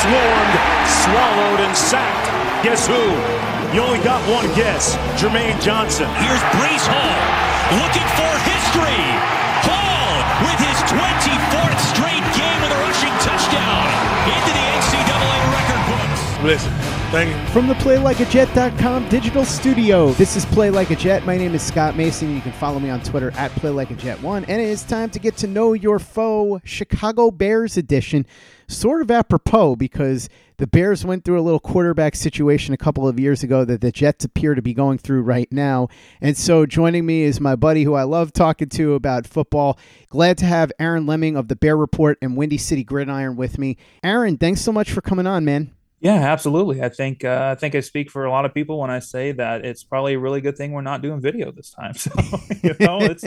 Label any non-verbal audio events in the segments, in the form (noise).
Swarmed, swallowed, and sacked. Guess who? You only got one guess. Jermaine Johnson. Here's Breece Hall looking for history. Hall with his 24th straight game with a rushing touchdown into the NCAA record books. Listen. Thank you. From the PlayLikeAJet.com digital studio, this is Play Like a Jet. My name is Scott Mason. You can follow me on Twitter at PlayLikeAJet1. And it is time to get to know your foe, Chicago Bears edition. Sort of apropos because the Bears went through a little quarterback situation a couple of years ago that the Jets appear to be going through right now. And so joining me is my buddy who I love talking to about football. Glad to have Aaron Leming of the Bear Report and Windy City Gridiron with me. Aaron, thanks so much for coming on, man. Yeah, absolutely. I think uh, I think I speak for a lot of people when I say that it's probably a really good thing we're not doing video this time. (laughs) So you know, it's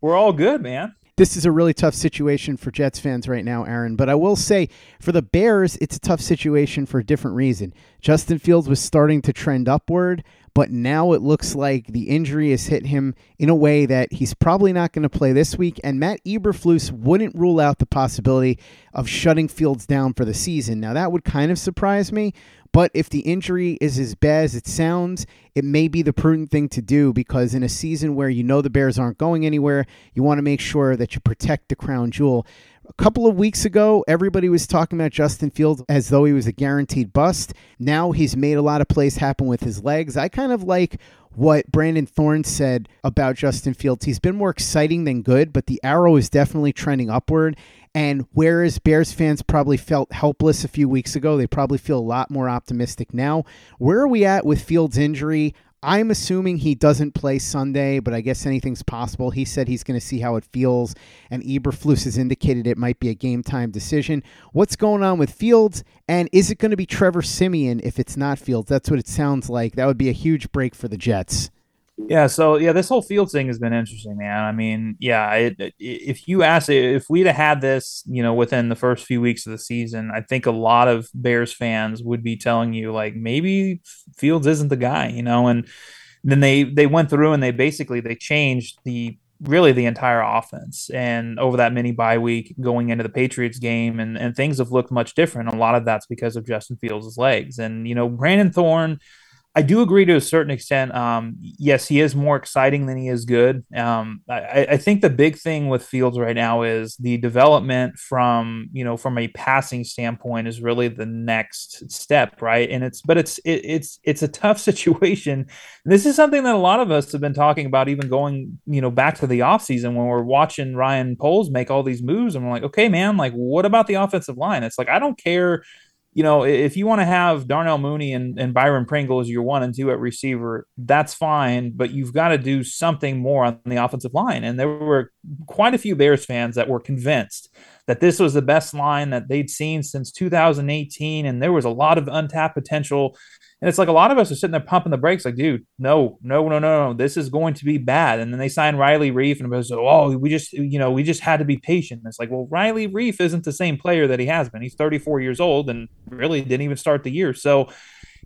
we're all good, man. This is a really tough situation for Jets fans right now, Aaron. But I will say, for the Bears, it's a tough situation for a different reason. Justin Fields was starting to trend upward, but now it looks like the injury has hit him in a way that he's probably not going to play this week. And Matt Eberflus wouldn't rule out the possibility of shutting Fields down for the season. Now, that would kind of surprise me, but if the injury is as bad as it sounds, it may be the prudent thing to do because in a season where you know the Bears aren't going anywhere, you want to make sure that you protect the crown jewel. A couple of weeks ago, everybody was talking about Justin Fields as though he was a guaranteed bust. Now he's made a lot of plays happen with his legs. I kind of like what Brandon Thorn said about Justin Fields. He's been more exciting than good, but the arrow is definitely trending upward. And whereas Bears fans probably felt helpless a few weeks ago, they probably feel a lot more optimistic now. Where are we at with Fields' injury? I'm assuming he doesn't play Sunday, but I guess anything's possible. He said he's going to see how it feels, and Eberflus has indicated it might be a game time decision. What's going on with Fields, and is it going to be Trevor Siemian if it's not Fields? That's what it sounds like. That would be a huge break for the Jets. Yeah, so yeah, this whole field thing has been interesting, man. I mean, yeah, it, it, if you ask, if we'd have had this, you know, within the first few weeks of the season, I think a lot of Bears fans would be telling you like maybe Fields isn't the guy, you know. And then they they went through and they basically they changed the really the entire offense, and over that mini bye week going into the Patriots game, and and things have looked much different. A lot of that's because of Justin Fields' legs, and you know, Brandon Thorn I do agree to a certain extent. Um, yes, he is more exciting than he is good. Um, I, I, think the big thing with Fields right now is the development from you know from a passing standpoint is really the next step, right? And it's but it's it, it's it's a tough (laughs) situation. This is something that a lot of us have been talking about, even going you know back to the offseason when we're watching Ryan Poles make all these moves, and we're like, okay, man, like what about the offensive line? It's like I don't care you know, if you want to have Darnell Mooney and, and Byron Pringle as your one and two at receiver, that's fine, but you've got to do something more on the offensive line. And there were quite a few Bears fans that were convinced that this was the best line that they'd seen since 2018. And there was a lot of untapped potential and it's like a lot of us are sitting there pumping the brakes, like, dude, no, no, no, no, no, this is going to be bad. And then they sign Riley Reiff, and it was, oh, we just, you know, we just had to be patient. And it's like, well, Riley Reiff isn't the same player that he has been. He's 34 years old and really didn't even start the year. So,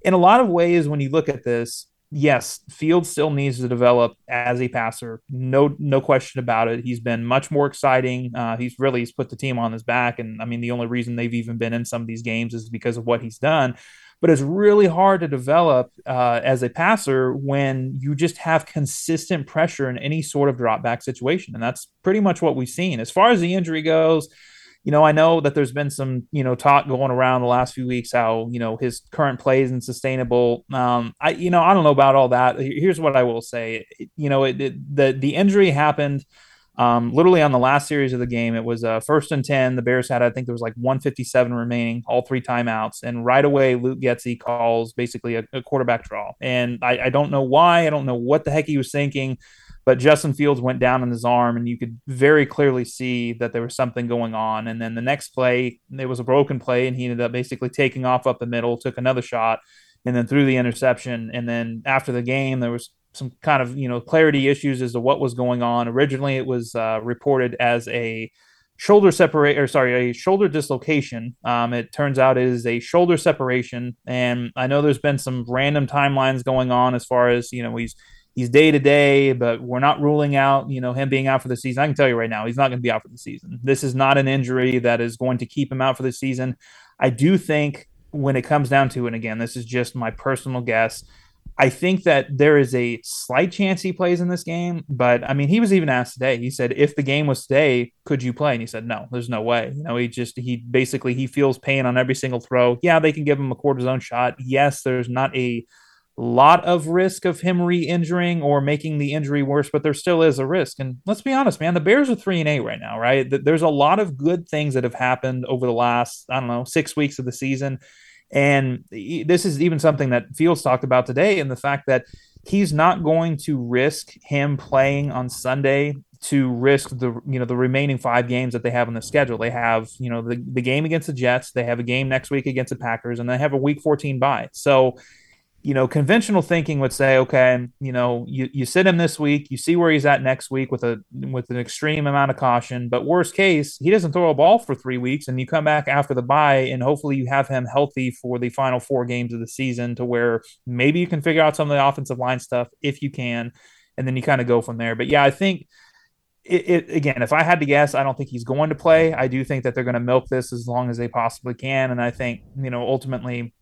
in a lot of ways, when you look at this, yes, Field still needs to develop as a passer. No, no question about it. He's been much more exciting. Uh, he's really he's put the team on his back, and I mean, the only reason they've even been in some of these games is because of what he's done but it's really hard to develop uh, as a passer when you just have consistent pressure in any sort of drop back situation. And that's pretty much what we've seen. As far as the injury goes, you know, I know that there's been some, you know, talk going around the last few weeks how, you know, his current play isn't sustainable. Um, I, you know, I don't know about all that. Here's what I will say. You know, it, it, the the injury happened um, literally on the last series of the game, it was uh, first and 10. The Bears had, I think there was like 157 remaining, all three timeouts. And right away, Luke Getsy calls basically a, a quarterback draw. And I, I, don't know why. I don't know what the heck he was thinking. But Justin Fields went down on his arm, and you could very clearly see that there was something going on. And then the next play, it was a broken play, and he ended up basically taking off up the middle, took another shot, and then threw the interception. And then after the game, there was some kind of you know clarity issues as to what was going on. Originally, it was uh, reported as a shoulder separate or sorry a shoulder dislocation. Um, it turns out it is a shoulder separation, and I know there's been some random timelines going on as far as you know he's he's day to day, but we're not ruling out you know him being out for the season. I can tell you right now he's not going to be out for the season. This is not an injury that is going to keep him out for the season. I do think when it comes down to it, and again, this is just my personal guess. I think that there is a slight chance he plays in this game, but I mean, he was even asked today. He said, "If the game was today, could you play?" And he said, "No, there's no way." You know, he just he basically he feels pain on every single throw. Yeah, they can give him a cortisone shot. Yes, there's not a lot of risk of him re-injuring or making the injury worse, but there still is a risk. And let's be honest, man, the Bears are three and eight right now, right? There's a lot of good things that have happened over the last I don't know six weeks of the season and this is even something that Fields talked about today, and the fact that he's not going to risk him playing on Sunday to risk the you know the remaining five games that they have on the schedule. They have you know the, the game against the Jets, they have a game next week against the Packers, and they have a Week 14 bye. So you know, conventional thinking would say, okay, you know, you, you sit him this week, you see where he's at next week with a with an extreme amount of caution. But worst case, he doesn't throw a ball for three weeks, and you come back after the bye, and hopefully you have him healthy for the final four games of the season, to where maybe you can figure out some of the offensive line stuff if you can, and then you kind of go from there. But yeah, I think. It, it, again, if I had to guess, I don't think he's going to play. I do think that they're going to milk this as long as they possibly can, and I think you know ultimately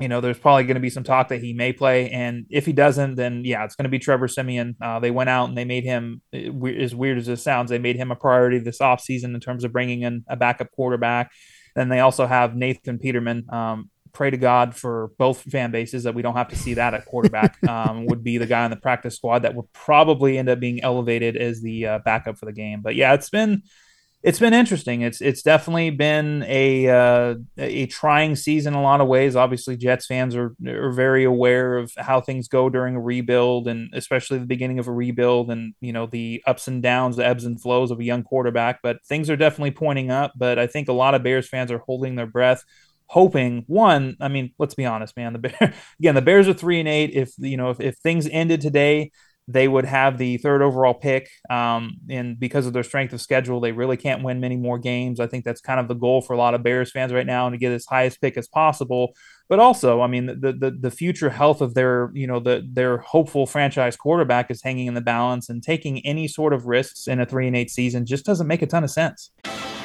you know, there's probably going to be some talk that he may play. And if he doesn't, then yeah, it's going to be Trevor Siemian. Uh, they went out and they made him, as weird as it sounds, they made him a priority this offseason in terms of bringing in a backup quarterback. Then they also have Nathan Peterman. Um, pray to God for both fan bases that we don't have to see that at quarterback. (laughs) um, would be the guy on the practice squad that would probably end up being elevated as the uh, backup for the game. But yeah, it's been it's been interesting. It's it's definitely been a uh, a trying season in a lot of ways. Obviously, Jets fans are are very aware of how things go during a rebuild, and especially the beginning of a rebuild, and you know the ups and downs, the ebbs and flows of a young quarterback. But things are definitely pointing up. But I think a lot of Bears fans are holding their breath, hoping one. I mean, let's be honest, man. The Bear, (laughs) again, the Bears are three and eight. If you know if, if things ended today they would have the third overall pick. Um, and because of their strength of schedule, they really can't win many more games. I think that's kind of the goal for a lot of Bears fans right now, and to get as highest pick as possible. But also, I mean, the the, the future health of their you know the their hopeful franchise quarterback is hanging in the balance, and taking any sort of risks in a three and eight season just doesn't make a ton of sense.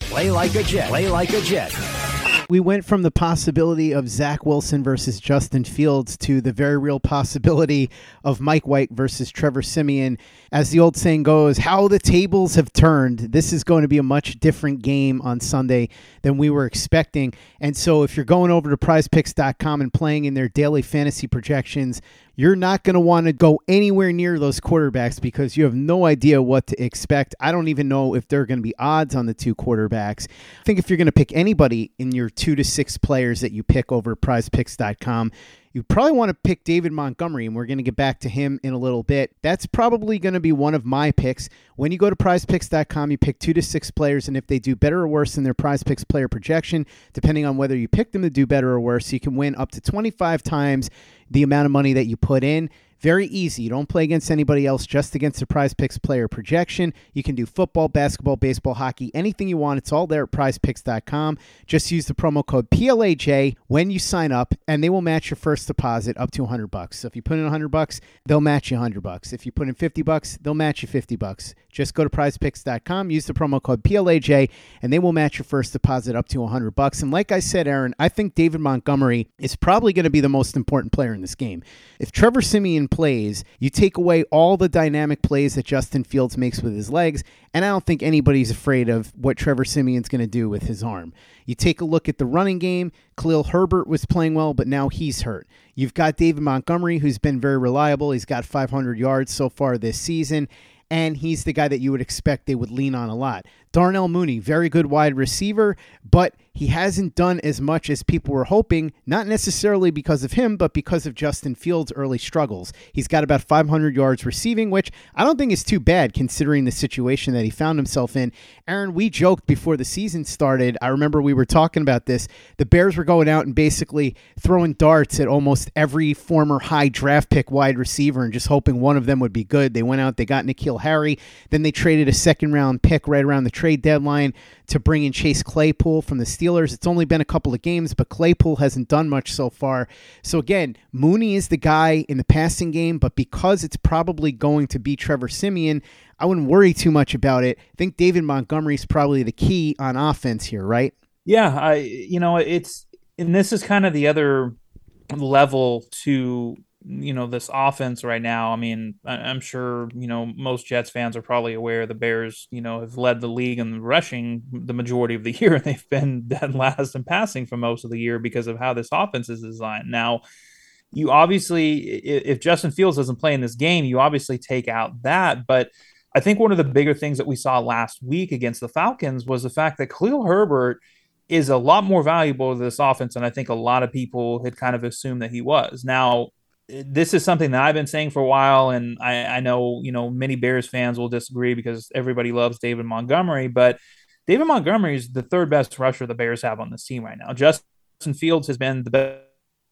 Play like a Jet. Play like a Jet. We went from the possibility of Zach Wilson versus Justin Fields to the very real possibility of Mike White versus Trevor Siemian. As the old saying goes, how the tables have turned. This is going to be a much different game on Sunday than we were expecting. And so if you're going over to prizepicks.com and playing in their daily fantasy projections, you're not going to want to go anywhere near those quarterbacks because you have no idea what to expect. I don't even know if there are going to be odds on the two quarterbacks. I think if you're going to pick anybody in your two to six players that you pick over prizepicks.com, you probably want to pick David Montgomery, and we're going to get back to him in a little bit. That's probably going to be one of my picks. When you go to prizepicks.com, you pick two to six players, and if they do better or worse than their prize picks player projection, depending on whether you pick them to do better or worse, you can win up to 25 times the amount of money that you put in. Very easy. You don't play against anybody else, just against the prize picks player projection. You can do football, basketball, baseball, hockey, anything you want. It's all there at prizepicks.com. Just use the promo code PLAJ when you sign up, and they will match your first deposit up to 100 bucks. So if you put in 100 bucks, they'll match you 100 bucks. If you put in 50 bucks, they'll match you 50 bucks. Just go to prizepicks.com, use the promo code PLAJ, and they will match your first deposit up to 100 bucks. And like I said, Aaron, I think David Montgomery is probably going to be the most important player in this game. If Trevor Siemian plays, you take away all the dynamic plays that Justin Fields makes with his legs, and I don't think anybody's afraid of what Trevor Siemian's going to do with his arm. You take a look at the running game. Khalil Herbert was playing well, but now he's hurt. You've got David Montgomery, who's been very reliable. He's got 500 yards so far this season, and he's the guy that you would expect they would lean on a lot. Darnell Mooney, very good wide receiver, but he hasn't done as much as people were hoping, not necessarily because of him, but because of Justin Fields' early struggles. He's got about 500 yards receiving, which I don't think is too bad considering the situation that he found himself in. Aaron, we joked before the season started. I remember we were talking about this. The Bears were going out and basically throwing darts at almost every former high draft pick wide receiver and just hoping one of them would be good. They went out, they got N'Keal Harry, then they traded a second round pick right around the trade deadline to bring in Chase Claypool from the Steelers. It's only been a couple of games, but Claypool hasn't done much so far. So again, Mooney is the guy in the passing game, but because it's probably going to be Trevor Siemian, I wouldn't worry too much about it. I think David Montgomery is probably the key on offense here, right? Yeah, I you know it's and this is kind of the other level to you know this offense right now. I mean, I'm sure you know most Jets fans are probably aware the Bears you know have led the league in rushing the majority of the (laughs) year, and they've been dead last in passing for most of the year because of how this offense is designed. Now, you obviously if Justin Fields doesn't play in this game, you obviously take out that, but. I think one of the bigger things that we saw last week against the Falcons was the fact that Khalil Herbert is a lot more valuable to this offense than I think a lot of people had kind of assumed that he was. Now, this is something that I've been saying for a while, and I, I know you know many Bears fans will disagree because everybody loves David Montgomery, but David Montgomery is the third best rusher the Bears have on this team right now. Justin Fields has been the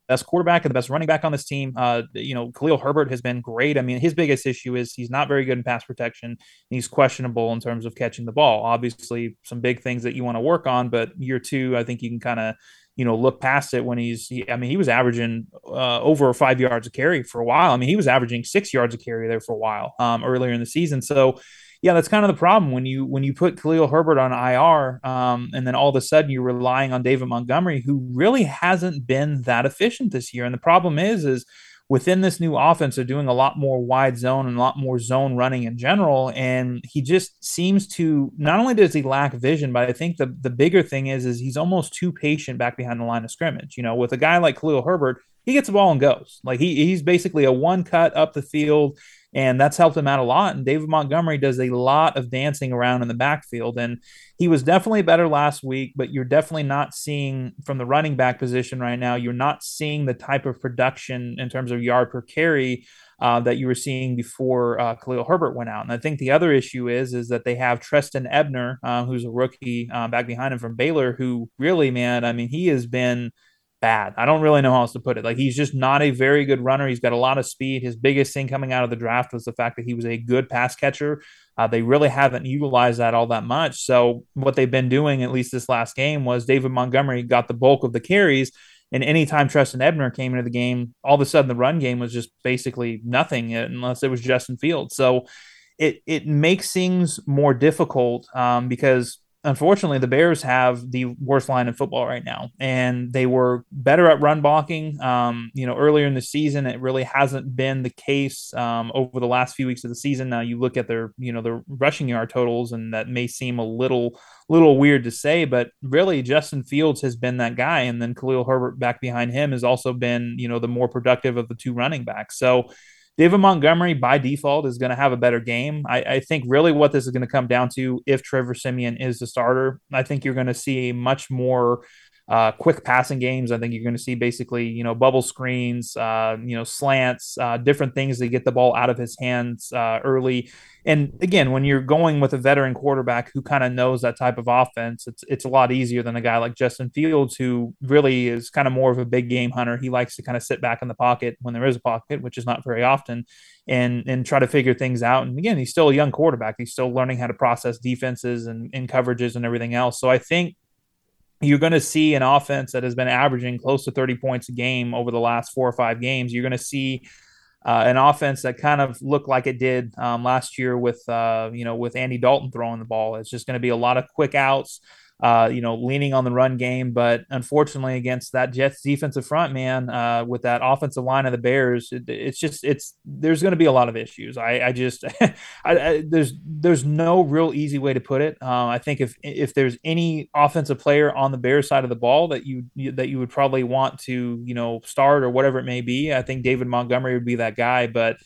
best quarterback and the best running back on this team. Uh, you know, Khalil Herbert has been great. I mean, his biggest issue is he's not very good in pass protection. He's questionable in terms of catching the ball. Obviously, some big things that you want to work on, but year two, I think you can kind of you know look past it when he's he, i mean he was averaging uh, over five yards a carry for a while i mean he was averaging six yards a carry there for a while um, earlier in the season so yeah, that's kind of the problem when you when you put Khalil Herbert on IR, um, and then all of a sudden you're relying on David Montgomery, who really hasn't been that efficient this year. And the problem is, is within this new offense, they're doing a lot more wide zone and a lot more zone running in general. And he just seems to not only does he lack vision, but I think the the bigger thing is is he's almost too patient back behind the line of scrimmage. You know, with a guy like Khalil Herbert, he gets the ball and goes. Like he he's basically a one cut up the field and that's helped him out a lot. And David Montgomery does a lot of dancing around in the backfield, and he was definitely better last week. But you're definitely not seeing from the running back position right now. You're not seeing the type of production in terms of yard per carry uh, that you were seeing before uh, Khalil Herbert went out. And I think the other issue is is that they have Trestan Ebner, uh, who's a rookie uh, back behind him from Baylor, who really, man, I mean, he has been bad. I don't really know how else to put it. Like he's just not a very good runner. He's got a lot of speed. His biggest thing coming out of the draft was the fact that he was a good pass catcher. Uh, they really haven't utilized that all that much. So what they've been doing, at least this last game, was David Montgomery got the bulk of the carries. And anytime Trestan Ebner came into the game, all of a sudden the run game was just basically nothing unless it was Justin Fields. So it it makes things more difficult um, because unfortunately, the Bears have the worst line in football right now, and they were better at run blocking. Um, you know, earlier in the season, it really hasn't been the case um, over the last few weeks of the season. Now, you look at their, you know, their rushing yard totals, and that may seem a little, little weird to say, but really, Justin Fields has been that guy, and then Khalil Herbert back behind him has also been, you know, the more productive of the two running backs. So David Montgomery by default is going to have a better game. I, I, think really what this is going to come down to if Trevor Siemian is the starter, I think you're going to see a much more uh, quick passing games. I think you're going to see basically, you know, bubble screens, uh, you know, slants, uh, different things to get the ball out of his hands uh, early. And again, when you're going with a veteran quarterback who kind of knows that type of offense, it's it's a lot easier than a guy like Justin Fields, who really is kind of more of a big game hunter. He likes to kind of sit back in the pocket when there is a pocket, which is not very often, and and try to figure things out. And again, he's still a young quarterback. He's still learning how to process defenses and, and coverages and everything else. So I think you're going to see an offense that has been averaging close to 30 points a game over the last four or five games. You're going to see uh, an offense that kind of looked like it did um, last year with uh, you know with Andy Dalton throwing the ball. It's just going to be a lot of quick outs uh, you know, leaning on the run game. But unfortunately, against that Jets defensive front, man, uh, with that offensive line of the Bears, it, it's just it's there's going to be a lot of issues. I, I just (laughs) I, I, there's there's no real easy way to put it. Uh, I think if if there's any offensive player on the Bears side of the ball that you that you would probably want to you know start or whatever it may be, I think David Montgomery would be that guy. But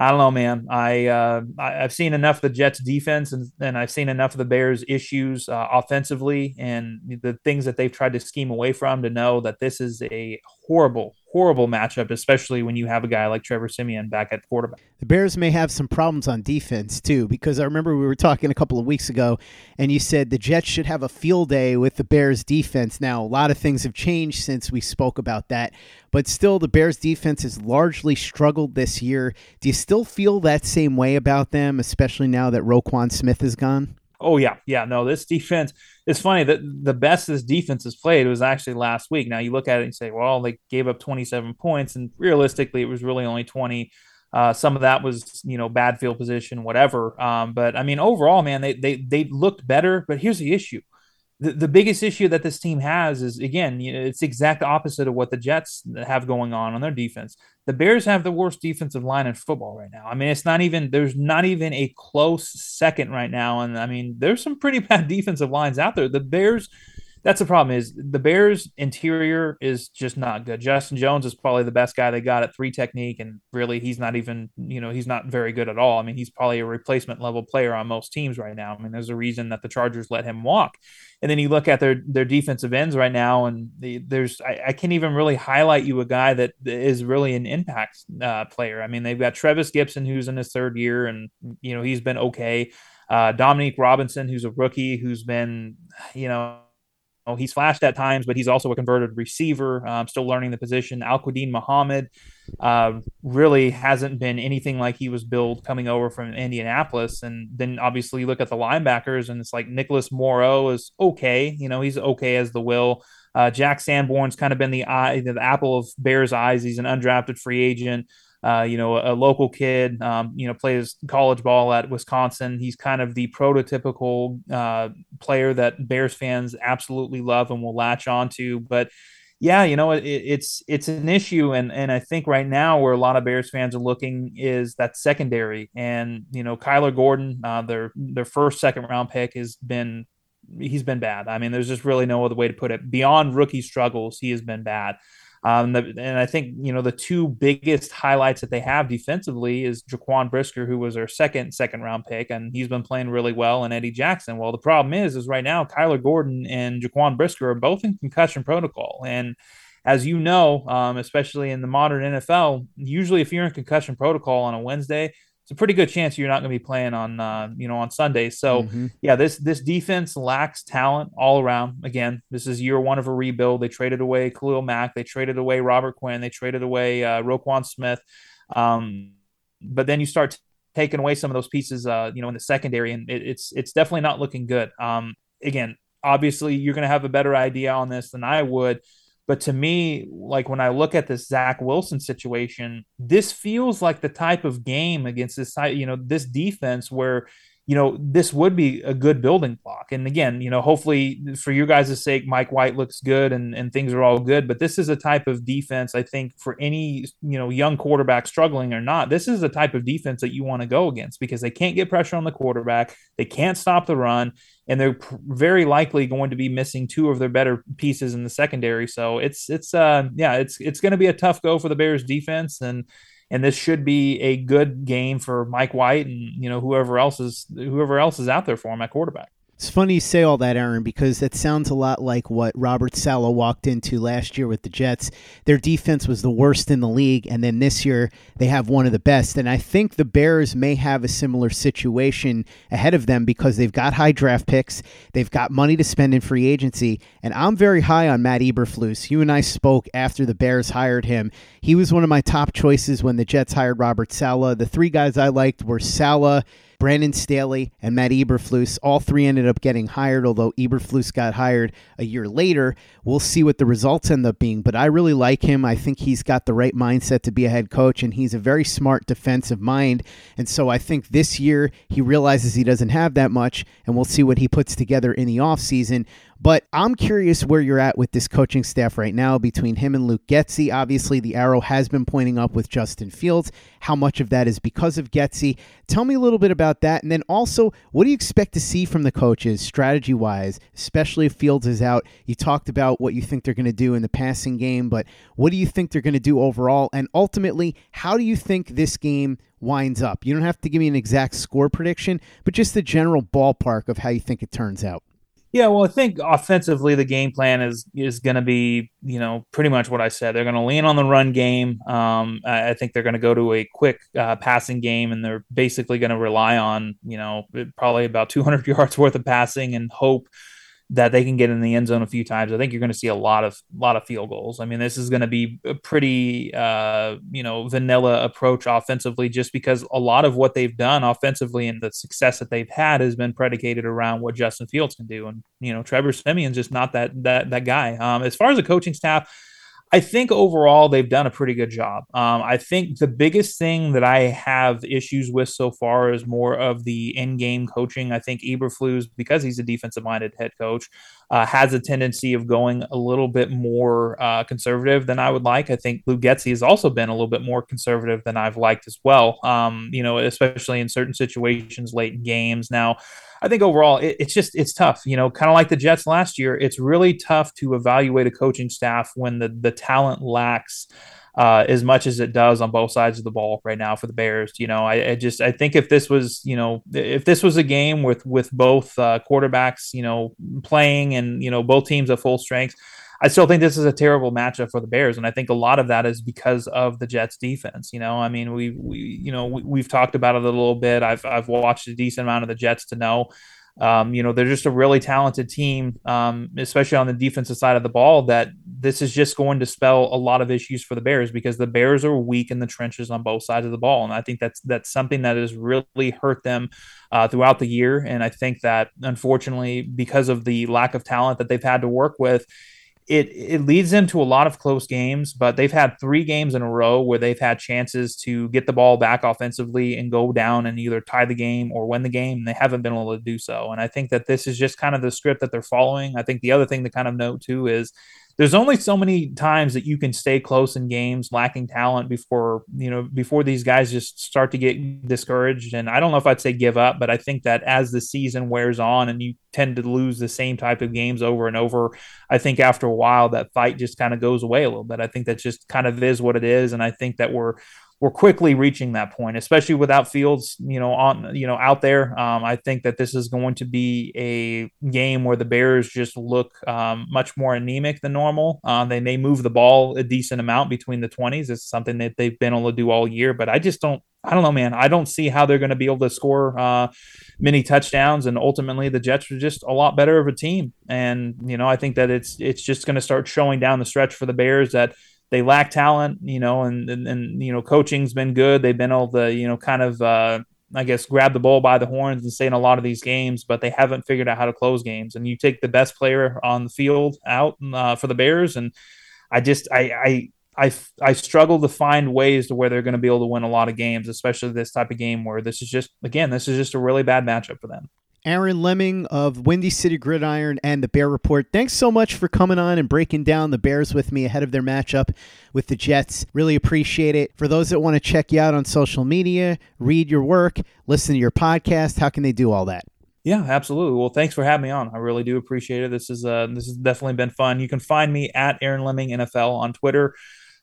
I don't know, man. I, uh, I have seen enough of the Jets defense and, and I've seen enough of the Bears issues uh, offensively and the things that they've tried to scheme away from to know that this is a horrible, horrible matchup, especially when you have a guy like Trevor Siemian back at quarterback. The Bears may have some problems on defense too, because I remember we were talking a couple of weeks ago, and you said the Jets should have a field day with the Bears defense. Now, a lot of things have changed since we spoke about that, but still, the Bears defense has largely struggled this year. Do you still feel that same way about them, especially now that Roquan Smith is gone? Oh yeah, yeah. No, this defense. It's funny that the best this defense has played was actually last week. Now you look at it and say, well, they gave up 27 points, and realistically, it was really only 20. Uh, some of that was, you know, bad field position, whatever. Um, but I mean, overall, man, they they they looked better. But here's the issue: the, the biggest issue that this team has is again, you know, it's the exact opposite of what the Jets have going on on their defense. The Bears have the worst defensive line in football right now. I mean, it's not even there's not even a close second right now, and I mean, there's some pretty (laughs) bad defensive lines out there. The Bears that's the problem is the Bears interior is just not good. Justin Jones is probably the best guy they got at three technique, and really he's not even you know he's not very good at all. I mean he's probably a replacement level player on most teams right now. I mean there's a reason that the Chargers let him walk. And then you look at their their defensive ends right now, and the, there's I, I, can't even really highlight you a guy that is really an impact uh, player. I mean they've got Trevis Gipson who's in his third year, and you know he's been okay. Uh, Dominique Robinson, who's a rookie, who's been, you know, he's flashed at times, but he's also a converted receiver. Um, still learning the position. Al-Quadin Muhammad uh, really hasn't been anything like he was billed coming over from Indianapolis. And then obviously you look at the linebackers, and it's like Nicholas Morrow is okay. You know, he's okay as the will. Uh, Jack Sanborn's kind of been the eye, the apple of Bears' eyes. He's an undrafted free agent uh, you know, a, local kid, um, you know, plays college ball at Wisconsin. He's kind of the prototypical uh, player that Bears fans absolutely love and will latch onto. But yeah, you know, it, it's it's an issue, and and I think right now where a lot of Bears fans are looking is that secondary, and you know, Kyler Gordon, uh, their their first second round pick has been he's been bad. I mean, there's just really no other way to put it. Beyond rookie struggles, he has been bad. Um, and I think you know the two biggest highlights that they have defensively is Jaquan Brisker, who was their second second round pick, and he's been playing really well, and Eddie Jackson. Well, the problem is, is right now Kyler Gordon and Jaquan Brisker are both in concussion protocol, and as you know, um, especially in the modern NFL, usually if you're in concussion protocol on a Wednesday, it's a pretty good chance you're not going to be playing on uh, you know on Sunday. So mm-hmm. yeah, this this defense lacks talent all around. Again, this is year one of a rebuild. They traded away Khalil Mack, they traded away Robert Quinn, they traded away uh, Roquan Smith. Um, but then you start t- taking away some of those pieces, uh, you know, in the secondary, and it, it's it's definitely not looking good. Um, again, obviously, you're going to have a better idea on this than I would. But to me, like when I look at this Zach Wilson situation, this feels like the type of game against this, you know, this defense where you know, this would be a good building block. And again, you know, hopefully for your guys' sake, Mike White looks good and, and things are all good. But this is a type of defense, I think, for any, you know, young quarterback struggling or not, this is the type of defense that you want to go against because they can't get pressure on the quarterback. They can't stop the run. And they're very likely going to be missing two of their better pieces in the secondary. So it's, it's, uh, yeah, it's, it's going to be a tough go for the Bears defense. And, and this should be a good game for Mike White and you know whoever else is whoever else is out there for him at quarterback. It's funny you say all that, Aaron, because it sounds a lot like what Robert Saleh walked into last year with the Jets. Their defense was the worst in the league, and then this year they have one of the best. And I think the Bears may have a similar situation ahead of them because they've got high draft picks, they've got money to spend in free agency, and I'm very high on Matt Eberflus. You and I spoke after the Bears hired him. He was one of my top choices when the Jets hired Robert Saleh. The three guys I liked were Saleh. Brandon Staley and Matt Eberflus. All three ended up getting hired, although Eberflus got hired a year later. We'll see what the results end up being, but I really like him. I think he's got the right mindset to be a head coach, and he's a very smart defensive mind. And so I think this year he realizes he doesn't have that much, and we'll see what he puts together in the offseason. But I'm curious where you're at with this coaching staff right now between him and Luke Getsy. Obviously, the arrow has been pointing up with Justin Fields. How much of that is because of Getsy? Tell me a little bit about that. And then also, what do you expect to see from the coaches strategy wise, especially if Fields is out? You talked about what you think they're going to do in the passing game, but what do you think they're going to do overall? And ultimately, how do you think this game winds up? You don't have to give me an exact score prediction, but just the general ballpark of how you think it turns out. Yeah, well, I think offensively the game plan is is going to be you know pretty much what I said. They're going to lean on the run game. Um, I, I, think they're going to go to a quick uh, passing game, and they're basically going to rely on you know probably about 200 (laughs) yards worth of passing and hope that they can get in the end zone a few times. I think you're going to see a lot of lot of field goals. I mean, this is going to be a pretty uh, you know vanilla approach offensively, just because a lot of what they've done offensively and the success that they've had has been predicated around what Justin Fields can do. And you know, Trevor Siemian's just not that that that guy. Um, as far as the coaching staff. I think overall they've done a pretty good job. Um, I think the biggest thing that I have issues with so far is more of the in-game coaching. I think Eberflus, because he's a defensive-minded head coach, uh, has a tendency of going a little bit more uh, conservative than I would like. I think Luke Getsy has also been a little bit more conservative than I've liked as well. Um, you know, especially in certain situations late in games. Now, I think overall it, it's just it's tough. You know, kind of like the Jets last year. It's really tough to evaluate a coaching staff when the the talent lacks uh, as much as it does on both sides of the ball right now for the Bears. You know, I, I just I think if this was you know if this was a game with with both uh, quarterbacks you know playing and you know both teams at full strength. I still think this is a terrible matchup for the Bears, and I think a lot of that is because of the Jets' defense. You know, I mean, we we you know we, have talked about it a little bit. I've I've watched a decent amount of the Jets to know um, you know, they're just a really talented team, um, especially on the defensive side of the ball. That this is just going to spell a lot of issues for the Bears because the Bears are weak in the trenches on both sides of the ball, and I think that's that's something that has really hurt them uh, throughout the year. And I think that unfortunately, because of the lack of talent that they've had to work with, it it leads them to a lot of close games, but they've had three games in a row where they've had chances to get the ball back offensively and go down and either tie the game or win the game. And they haven't been able to do so. And I think that this is just kind of the script that they're following. I think the other thing to kind of note too is there's only so many times that you can stay close in games lacking talent before you know before these guys just start to get discouraged. And i don't know if i'd say give up but i think that as the season wears on and you tend to lose the same type of games over and over i think after a while that fight just kind of goes away a little bit. I think that just kind of is what it is. And i think that we're we're quickly reaching that point, especially without Fields, you know, on you know out there. Um, I think that this is going to be a game where the Bears just look um, much more anemic than normal. Uh, they may move the ball a decent amount between the twenties. It's something that they've been able to do all year, but I just don't. I don't know, man. I don't see how they're going to be able to score uh, many touchdowns, and ultimately the Jets are just a lot better of a team. And you know, I think that it's it's just going to start showing down the stretch for the Bears that they lack talent, you know, and, and, and you know, coaching's been good. They've been able to, you know, kind of, uh, I guess, grab the bull by the horns and stay in a lot of these games, but they haven't figured out how to close games. And you take the best player on the field out uh, for the Bears, and I just, I, I, I, I struggle to find ways to where they're going to be able to win a lot of games, especially this type of game where this is just, again, this is just a really bad matchup for them. Aaron Leming of Windy City Gridiron and the Bear Report. Thanks so much for coming on and breaking down the Bears with me ahead of their matchup with the Jets. Really appreciate it. For those that want to check you out on social media, read your work, listen to your podcast, how can they do all that? Yeah, absolutely. Well, thanks for having me on. I really do appreciate it. This is uh this has definitely been fun. You can find me at Aaron Leming NFL on Twitter.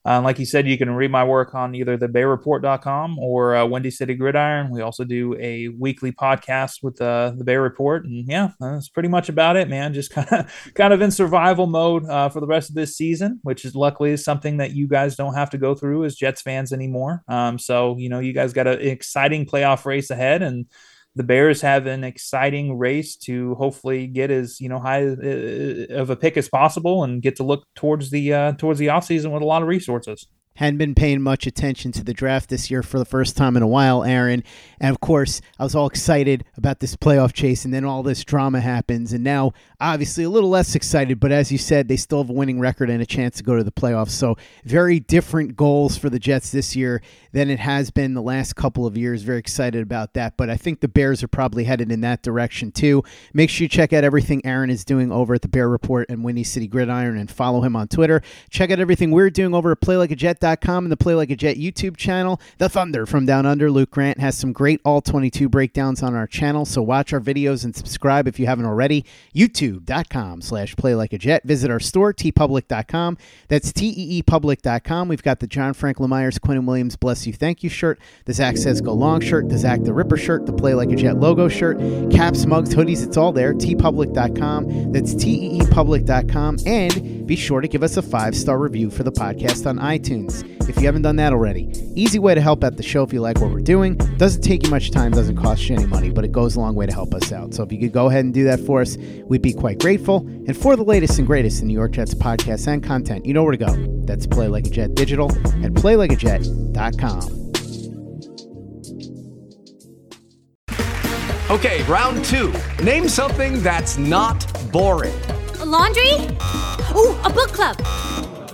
Uh, like you said, you can read my work on either thebearreport.com or uh, Windy City Gridiron. We also do a weekly podcast with uh, the Bear Report, and yeah, that's pretty much about it, man. Just (laughs) kind of kind of in survival mode uh, for the rest of this season, which is luckily something that you guys don't have to go through as Jets fans anymore. Um, so you know, you guys got an exciting playoff race ahead, and the Bears have an exciting race to hopefully get as you know high uh, of a pick as possible and get to look towards the uh, towards the offseason with a lot of resources hadn't been paying much attention to the draft this year for the first time in a while, Aaron. And of course, I was all excited about this playoff chase, and then all this drama happens. And now, obviously, a little less excited, but as you said, they still have a winning record and a chance to go to the playoffs. So, very different goals for the Jets this year than it has been the last couple of years. Very excited about that. But I think the Bears are probably headed in that direction too. Make sure you check out everything Aaron is doing over at the Bear Report and Windy City Gridiron and follow him on Twitter. Check out everything we're doing over at PlayLikeAJet.com and the Play Like a Jet YouTube channel. The Thunder from Down Under, Luke Grant, has some great all 22 breakdowns on our channel, so watch our videos and subscribe if you haven't already. YouTube.com slash Play Like a Jet. Visit our store, teepublic.com. That's T-E-E-Public.com. We've got the John Frank Lemires, Quinnen Williams, Bless You, Thank You shirt, the Zach Says Go Long shirt, the Zach the Ripper shirt, the Play Like a Jet logo shirt, caps, mugs, hoodies, it's all there. teepublic.com. That's T-E-E-Public.com. And be sure to give us a five-star review for the podcast on iTunes if you haven't done that already. Easy way to help out the show if you like what we're doing. Doesn't take you much time, doesn't cost you any money, but it goes a long way to help us out. So if you could go ahead and do that for us, we'd be quite grateful. And for the latest and greatest in New York Jets podcasts and content, you know where to go. That's Play Like a Jet Digital at playlikeajet.com. Okay, round two. Name something that's not boring. A laundry? Ooh, a book club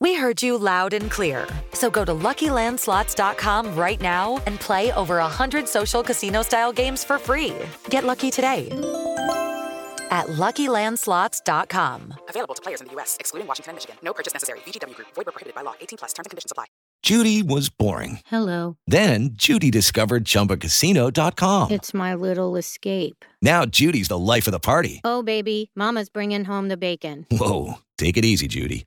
We heard you loud and clear. So go to LuckyLandSlots.com right now and play over 100 social casino-style games for free. Get lucky today at LuckyLandSlots.com. Available to players in the U.S., excluding Washington and Michigan. No purchase necessary. VGW Group. Void where prohibited by law. 18 plus. Terms and conditions apply. Judy was boring. Hello. Then Judy discovered ChumbaCasino.com. It's my little escape. Now Judy's the life of the party. Oh, baby, Mama's bringing home the bacon. Whoa, take it easy, Judy.